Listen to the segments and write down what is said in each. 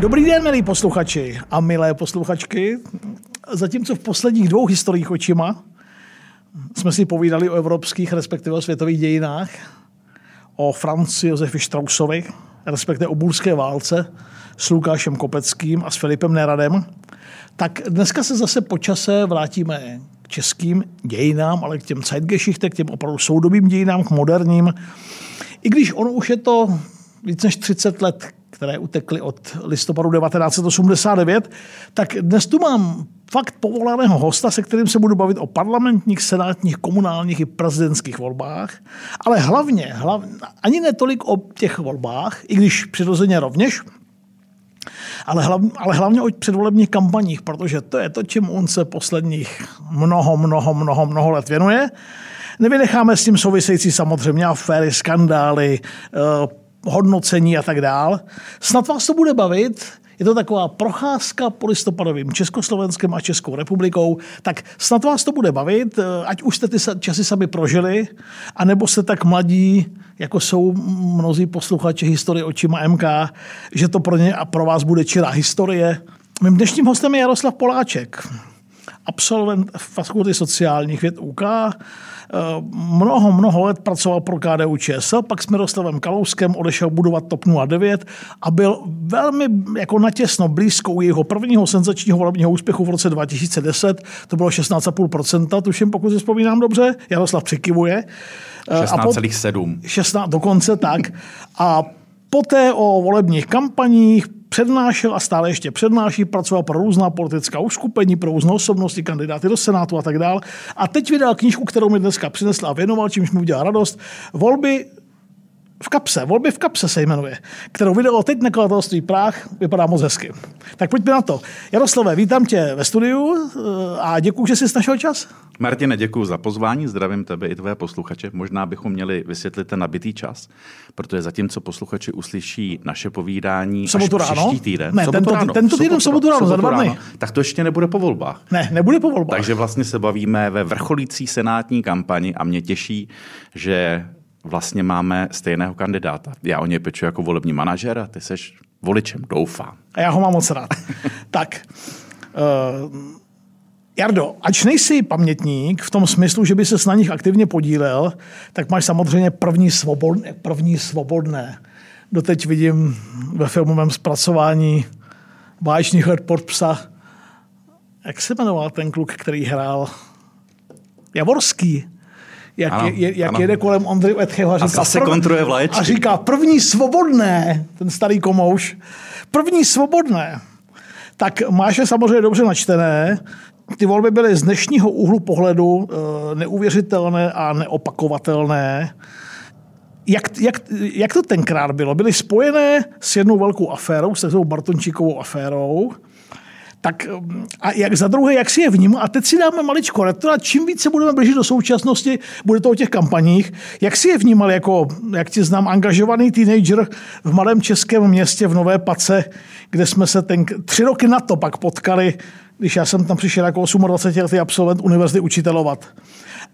Dobrý den, milí posluchači a milé posluchačky. Zatímco v posledních dvou historiích očima jsme si povídali o evropských, respektive o světových dějinách, o Franci Josefi Straussovi, respektive o bulské válce s Lukášem Kopeckým a s Filipem Neradem, tak dneska se zase počase vrátíme k českým dějinám, ale k těm Zeitgeschichte, k těm opravdu soudobým dějinám, k moderním. I když ono už je to víc než 30 let, které utekly od listopadu 1989, tak dnes tu mám fakt povolaného hosta, se kterým se budu bavit o parlamentních, senátních, komunálních i prezidentských volbách, ale hlavně, hlavně ani netolik o těch volbách, i když přirozeně rovněž, ale, hlav, ale hlavně o předvolebních kampaních, protože to je to, čím on se posledních mnoho, mnoho, mnoho, mnoho let věnuje. Nevynecháme s tím související samozřejmě aféry, skandály, eh, hodnocení a tak dál. Snad vás to bude bavit. Je to taková procházka po listopadovým Československem a Českou republikou, tak snad vás to bude bavit, eh, ať už jste ty časy sami prožili, anebo jste tak mladí, jako jsou mnozí posluchači historie očima MK, že to pro ně a pro vás bude čirá historie. Mým dnešním hostem je Jaroslav Poláček, absolvent fakulty sociálních věd UK, mnoho, mnoho let pracoval pro KDU ČSL, pak s Miroslavem Kalouskem odešel budovat TOP 09 a byl velmi jako natěsno blízkou jeho prvního senzačního volebního úspěchu v roce 2010. To bylo 16,5%, tuším, pokud si vzpomínám dobře. Jaroslav přikivuje. 16,7. Eh, 16, dokonce tak. A poté o volebních kampaních, přednášel a stále ještě přednáší, pracoval pro různá politická uskupení, pro různé osobnosti, kandidáty do Senátu a tak dále. A teď vydal knížku, kterou mi dneska přinesl a věnoval, čímž mi udělal radost. Volby v kapse, volby v kapse se jmenuje, kterou vydalo teď nakladatelství Práh, vypadá moc hezky. Tak pojďme na to. Jaroslave, vítám tě ve studiu eh, a děkuji, že jsi našel čas. Martine, děkuji za pozvání, zdravím tebe i tvé posluchače. Možná bychom měli vysvětlit ten nabitý čas, protože zatímco posluchači uslyší naše povídání sobotu až ráno? příští týden, ne, tento, ráno, tento týden v sobotu ráno, za dva dny. Tak to ještě nebude po volbách. Ne, nebude po volbách. Takže vlastně se bavíme ve vrcholící senátní kampani a mě těší, že vlastně máme stejného kandidáta. Já o něj peču jako volební manažer a ty seš voličem, doufám. A já ho mám moc rád. tak, uh, Jardo, ač nejsi pamětník v tom smyslu, že by se na nich aktivně podílel, tak máš samozřejmě první svobodné. První svobodné. Doteď vidím ve filmovém zpracování báječných let pod psa. Jak se jmenoval ten kluk, který hrál? Javorský jak, ano, je, jak ano. jede kolem Ondry Etcheho a říká, a kontruje vlaječky. A říká, první svobodné, ten starý komouš, první svobodné. Tak máš je samozřejmě dobře načtené. Ty volby byly z dnešního úhlu pohledu e, neuvěřitelné a neopakovatelné. Jak, jak, jak to tenkrát bylo? Byly spojené s jednou velkou aférou, s tou Bartončíkovou aférou, tak a jak za druhé, jak si je vnímá, a teď si dáme maličko retro, a čím více budeme blížit do současnosti, bude to o těch kampaních, jak si je vnímal jako, jak ti znám, angažovaný teenager v malém českém městě v Nové Pace, kde jsme se ten, tři roky na to pak potkali, když já jsem tam přišel jako 28 letý absolvent univerzity učitelovat.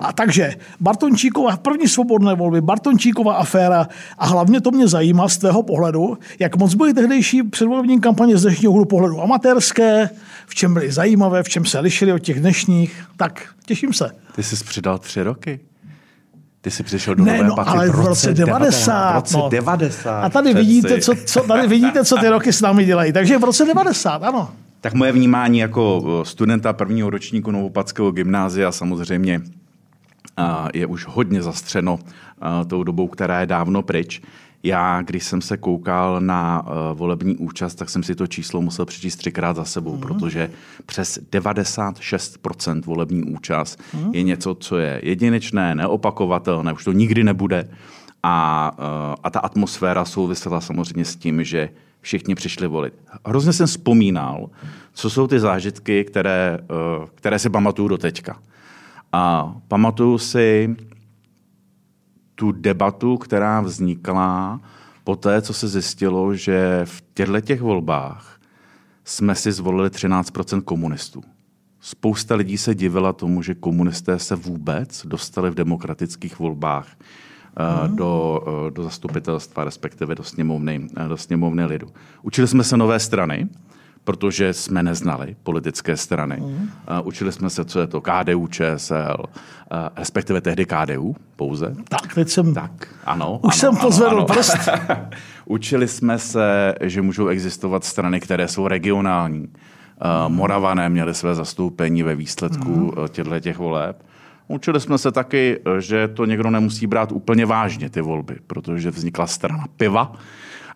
A takže Bartončíková, první svobodné volby, Bartončíková aféra a hlavně to mě zajímá z tvého pohledu, jak moc byly tehdejší předvolební kampaně z dnešního úhlu pohledu amatérské, v čem byly zajímavé, v čem se lišily od těch dnešních. Tak, těším se. Ty jsi přidal tři roky. Ty jsi přišel do ne, no, ale v roce 90. V roce no. 90. A tady vidíte, co, co, tady vidíte, co ty roky s námi dělají. Takže v roce 90, ano. Tak moje vnímání jako studenta prvního ročníku Novopatského gymnázia samozřejmě je už hodně zastřeno tou dobou, která je dávno pryč. Já, když jsem se koukal na volební účast, tak jsem si to číslo musel přečíst třikrát za sebou, mm. protože přes 96% volební účast mm. je něco, co je jedinečné, neopakovatelné, už to nikdy nebude. A, a ta atmosféra souvisela samozřejmě s tím, že všichni přišli volit. Hrozně jsem vzpomínal, co jsou ty zážitky, které, které si pamatuju do teďka. A pamatuju si tu debatu, která vznikla po té, co se zjistilo, že v těchto těch volbách jsme si zvolili 13% komunistů. Spousta lidí se divila tomu, že komunisté se vůbec dostali v demokratických volbách mm. do, do zastupitelstva, respektive do sněmovny, do sněmovny lidu. Učili jsme se nové strany, protože jsme neznali politické strany. Mm. Učili jsme se, co je to KDU, ČSL, respektive tehdy KDU pouze. Tak, teď jsem... Tak, ano. Už ano, jsem pozvedl prst. učili jsme se, že můžou existovat strany, které jsou regionální. Uh, Moravané měli své zastoupení ve výsledku mm. těchto těch voleb. Učili jsme se taky, že to někdo nemusí brát úplně vážně, ty volby, protože vznikla strana piva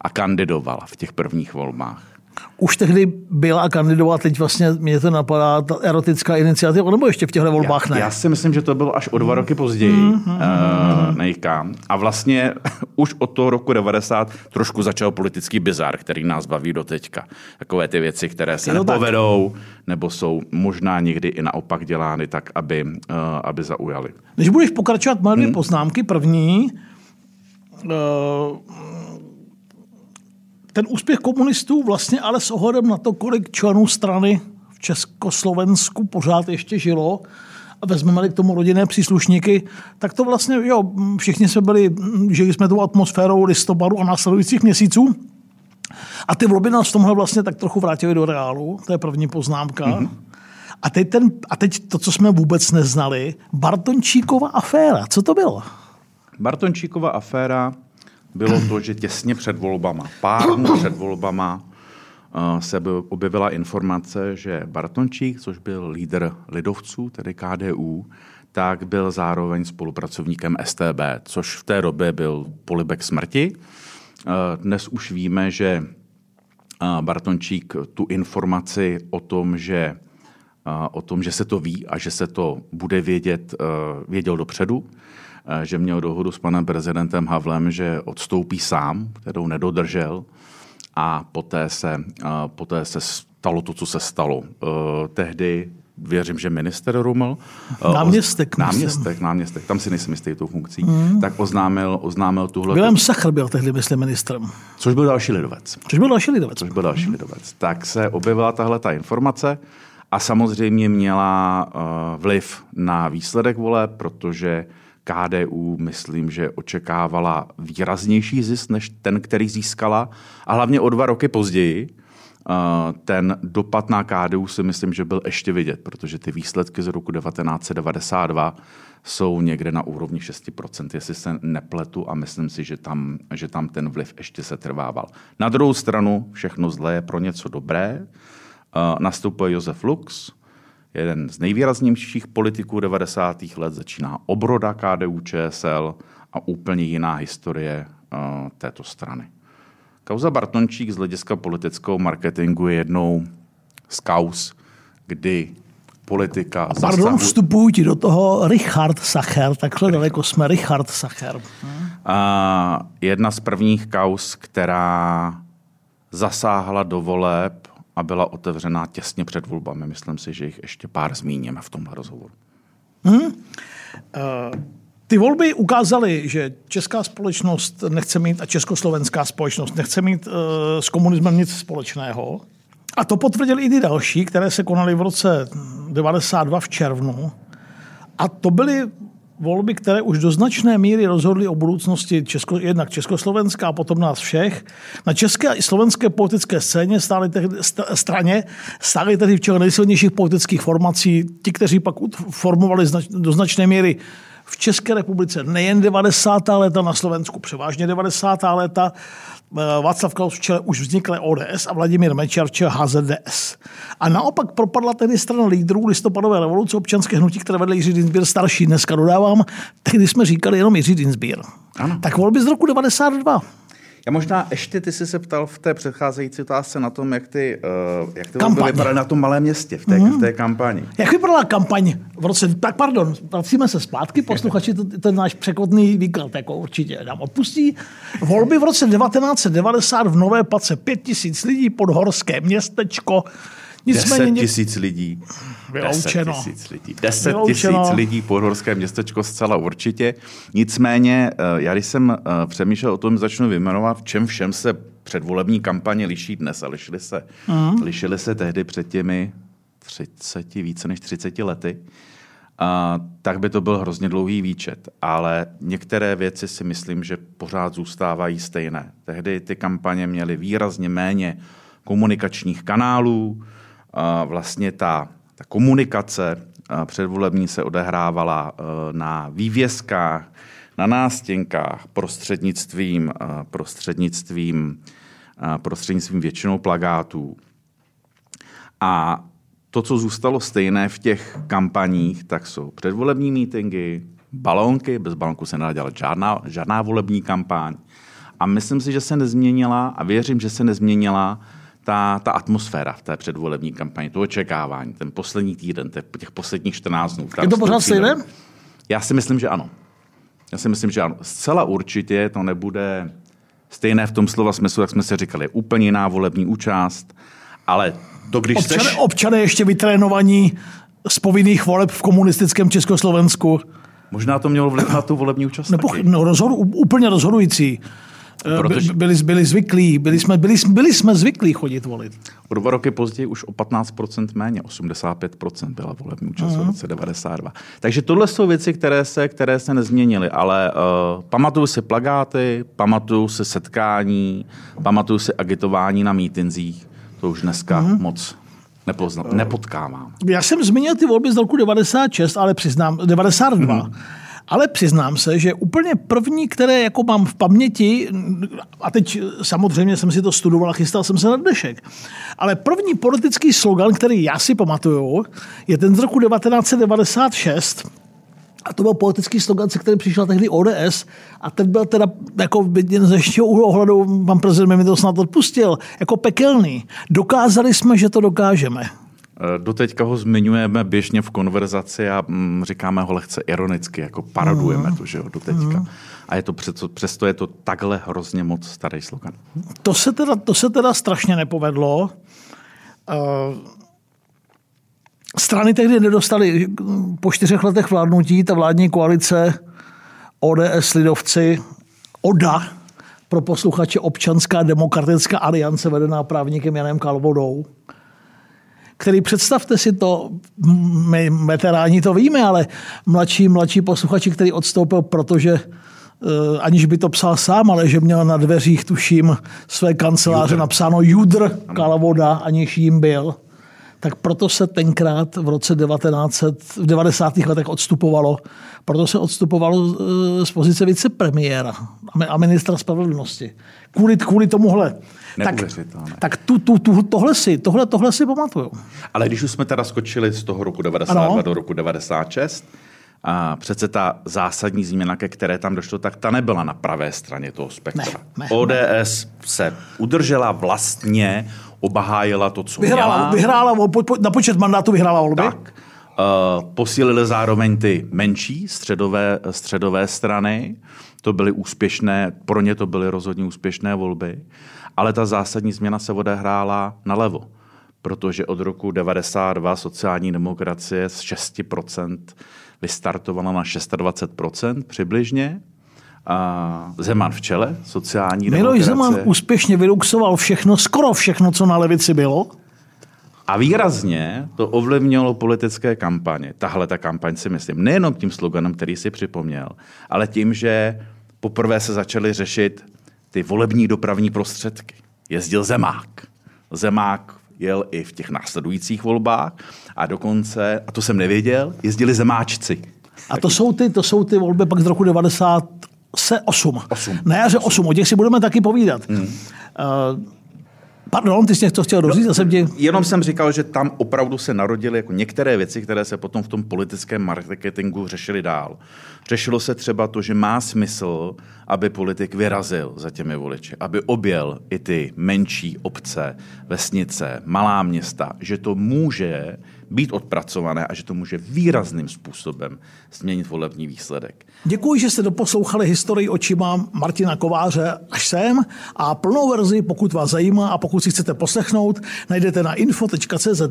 a kandidovala v těch prvních volbách už tehdy byla a kandidovala, teď vlastně mě to napadá, ta erotická iniciativa, nebo ještě v těchto volbách ne? Já si myslím, že to bylo až o dva roky později, mm-hmm. uh, nejka. A vlastně už od toho roku 90 trošku začal politický bizar, který nás baví do teďka. Takové ty věci, které se nepovedou, tak. nebo jsou možná někdy i naopak dělány tak, aby, uh, aby zaujaly. Když budeš pokračovat, mám dvě hmm. poznámky. První, uh, ten úspěch komunistů vlastně ale s ohledem na to, kolik členů strany v Československu pořád ještě žilo, a vezmeme k tomu rodinné příslušníky, tak to vlastně, jo, všichni jsme byli, žili jsme tou atmosférou listopadu a následujících měsíců. A ty volby nás v tomhle vlastně tak trochu vrátily do reálu, to je první poznámka. Mm-hmm. A teď, ten, a teď to, co jsme vůbec neznali, Bartončíkova aféra, co to bylo? Bartončíkova aféra bylo to, že těsně před volbama, pár dnů před volbama, eh, se objevila informace, že Bartončík, což byl lídr lidovců, tedy KDU, tak byl zároveň spolupracovníkem STB, což v té době byl polibek smrti. Eh, dnes už víme, že eh, Bartončík tu informaci o tom, že o tom, že se to ví a že se to bude vědět, věděl dopředu. Eh, že měl dohodu s panem prezidentem Havlem, že odstoupí sám, kterou nedodržel a poté se, eh, poté se stalo to, co se stalo. Eh, tehdy věřím, že minister Ruml. Náměstek. Náměstek, náměstek, tam si nejsem jistý tou funkcí. Mm. Tak oznámil, oznámil tuhle... Vilém Sachr byl tehdy, myslím, ministrem. Což byl další lidovec. Což byl další lidovec. Což byl další mm. lidovec. Tak se objevila tahle ta informace a samozřejmě měla uh, vliv na výsledek vole, protože KDU, myslím, že očekávala výraznější zisk než ten, který získala. A hlavně o dva roky později ten dopad na KDU si myslím, že byl ještě vidět, protože ty výsledky z roku 1992 jsou někde na úrovni 6%, jestli se nepletu a myslím si, že tam, že tam ten vliv ještě se trvával. Na druhou stranu všechno zlé je pro něco dobré. Nastupuje Josef Lux, jeden z nejvýraznějších politiků 90. let, začíná obroda KDU ČSL a úplně jiná historie uh, této strany. Kauza Bartončík z hlediska politického marketingu je jednou z kauz, kdy politika Pardon, zasahu... vstupuji ti do toho Richard Sacher, takhle daleko jsme, Richard Sacher. Uh, jedna z prvních kauz, která zasáhla do voleb a byla otevřená těsně před volbami. Myslím si, že jich ještě pár zmíníme v tomhle rozhovoru. Hmm. Uh, ty volby ukázaly, že česká společnost nechce mít a československá společnost nechce mít uh, s komunismem nic společného. A to potvrdili i ty další, které se konaly v roce 92 v červnu. A to byly volby, které už do značné míry rozhodly o budoucnosti Česko, jednak Československa a potom nás všech. Na české a slovenské politické scéně stály tehdy, straně stály tedy v čele nejsilnějších politických formací ti, kteří pak formovali znač, do značné míry v České republice nejen 90. léta, na Slovensku převážně 90. léta, Eh, Václav Klaus v čele už vznikle ODS a Vladimír Mečer v čele HZDS. A naopak propadla tedy strana lídrů listopadové revoluce občanské hnutí, které vedle Jiří Dinsbír starší. Dneska dodávám, tehdy jsme říkali jenom Jiří Dinsbír. Ano. Tak volby z roku 92. Já možná ještě ty jsi se ptal v té předcházející otázce na tom, jak ty, uh, jak ty vypadaly na tom malém městě, v té, mm. v té kampani. Jak vypadala kampaň v roce, tak pardon, vracíme se zpátky, posluchači to, ten náš překotný výklad jako určitě nám odpustí. Volby v roce 1990 v Nové Pace, pět tisíc lidí, podhorské městečko, Nicméně 10 tisíc lidí. Vyloučeno. 10 tisíc lidí. 10 tisíc lidí podhorské městečko zcela určitě. Nicméně, eh, já když jsem eh, přemýšlel o tom, začnu vyjmenovat, v čem všem se předvolební kampaně liší dnes a lišily se, mm. lišily se tehdy před těmi 30, více než 30 lety. tak by to byl hrozně dlouhý výčet. Ale některé věci si myslím, že pořád zůstávají stejné. Tehdy ty kampaně měly výrazně méně komunikačních kanálů. Vlastně ta, ta komunikace předvolební se odehrávala e, na vývězkách, na nástěnkách, prostřednictvím, prostřednictvím, prostřednictvím většinou plagátů. A to, co zůstalo stejné v těch kampaních, tak jsou předvolební mítingy, balónky, bez balonku se nedá dělat žádná, žádná volební kampaň. A myslím si, že se nezměnila a věřím, že se nezměnila ta, ta atmosféra v té předvolební kampani, to očekávání, ten poslední týden, těch posledních 14 dnů. Je to pořád stejné? Já si myslím, že ano. Já si myslím, že ano. Zcela určitě to nebude stejné v tom slova smyslu, jak jsme si říkali. Úplně jiná volební účast, ale to, když občané, seš... občané ještě vytrénovaní z povinných voleb v komunistickém Československu. Možná to mělo vliv na tu volební účast Nebo, no, rozhodu, úplně rozhodující. Eh, Protože... Byli, byli zvyklí, byli jsme, byli, byli jsme zvyklí chodit volit. O dva roky později už o 15% méně, 85% byla volební účast uh-huh. v roce 92. Takže tohle jsou věci, které se, které se nezměnily, ale uh, pamatuju si plagáty, pamatuju si setkání, pamatuju si agitování na mítinzích, to už dneska uh-huh. moc nepozna, nepotkávám. Já jsem zmínil ty volby z roku 96, ale přiznám, 92. Uh-huh. Ale přiznám se, že úplně první, které jako mám v paměti, a teď samozřejmě jsem si to studoval a chystal jsem se na dnešek, ale první politický slogan, který já si pamatuju, je ten z roku 1996, a to byl politický slogan, se kterým přišla tehdy ODS a ten byl teda jako jen ze ještě ohledu, pan prezident mi to snad odpustil, jako pekelný. Dokázali jsme, že to dokážeme. Eh, doteďka ho zmiňujeme běžně v konverzaci a mm, říkáme ho lehce ironicky, jako parodujeme mm. to, že jo, doteďka. Mm. A je to přesto, přesto je to takhle hrozně moc starý slogan. To se teda, to se teda strašně nepovedlo. Uh, strany tehdy nedostali po čtyřech letech vládnutí, ta vládní koalice ODS, Lidovci, ODA, pro posluchače Občanská demokratická aliance vedená právníkem Janem Kalvodou, který představte si to, my veteráni to víme, ale mladší, mladší posluchači, který odstoupil, protože uh, aniž by to psal sám, ale že měl na dveřích, tuším, své kanceláře Judr. napsáno Judr Kalavoda, aniž jim byl, tak proto se tenkrát v roce 1900, v 90. letech odstupovalo. Proto se odstupovalo eh, z pozice vicepremiéra a ministra spravedlnosti. Kvůli, kvůli tomuhle. Tak, tak tu, tu, tu, tohle, si, tohle, tohle si pamatuju. Ale když už jsme teda skočili z toho roku 92 ano. do roku 96, a přece ta zásadní změna, ke které tam došlo, tak ta nebyla na pravé straně toho spektra. Ne, ne, ODS ne. se udržela vlastně, obahájila to, co vyhrála, měla. Vyhrála, na počet mandátů vyhrála volby. Tak. Uh, posílili zároveň ty menší středové, středové strany. To byly úspěšné, pro ně to byly rozhodně úspěšné volby. Ale ta zásadní změna se odehrála nalevo. Protože od roku 92 sociální demokracie z 6% vystartovala na 26% přibližně. A Zeman v čele, sociální Miloš demokracie. Zeman úspěšně vyluxoval všechno, skoro všechno, co na levici bylo. A výrazně to ovlivnilo politické kampaně. Tahle ta kampaň si myslím, nejenom tím sloganem, který si připomněl, ale tím, že poprvé se začaly řešit ty volební dopravní prostředky. Jezdil Zemák. Zemák jel i v těch následujících volbách a dokonce, a to jsem nevěděl, jezdili zemáčci. A to jsou ty, to jsou ty volby pak z roku 98. 8. Na jaře 8. O těch si budeme taky povídat. Hmm. Uh, Pardon, ty jsi něco chtěl doříct? No, jsem tě... Jenom jsem říkal, že tam opravdu se narodily jako některé věci, které se potom v tom politickém marketingu řešily dál. Řešilo se třeba to, že má smysl, aby politik vyrazil za těmi voliči, aby objel i ty menší obce, vesnice, malá města, že to může být odpracované a že to může výrazným způsobem změnit volební výsledek. Děkuji, že jste doposlouchali historii očima Martina Kováře až sem a plnou verzi, pokud vás zajímá a pokud si chcete poslechnout, najdete na info.cz.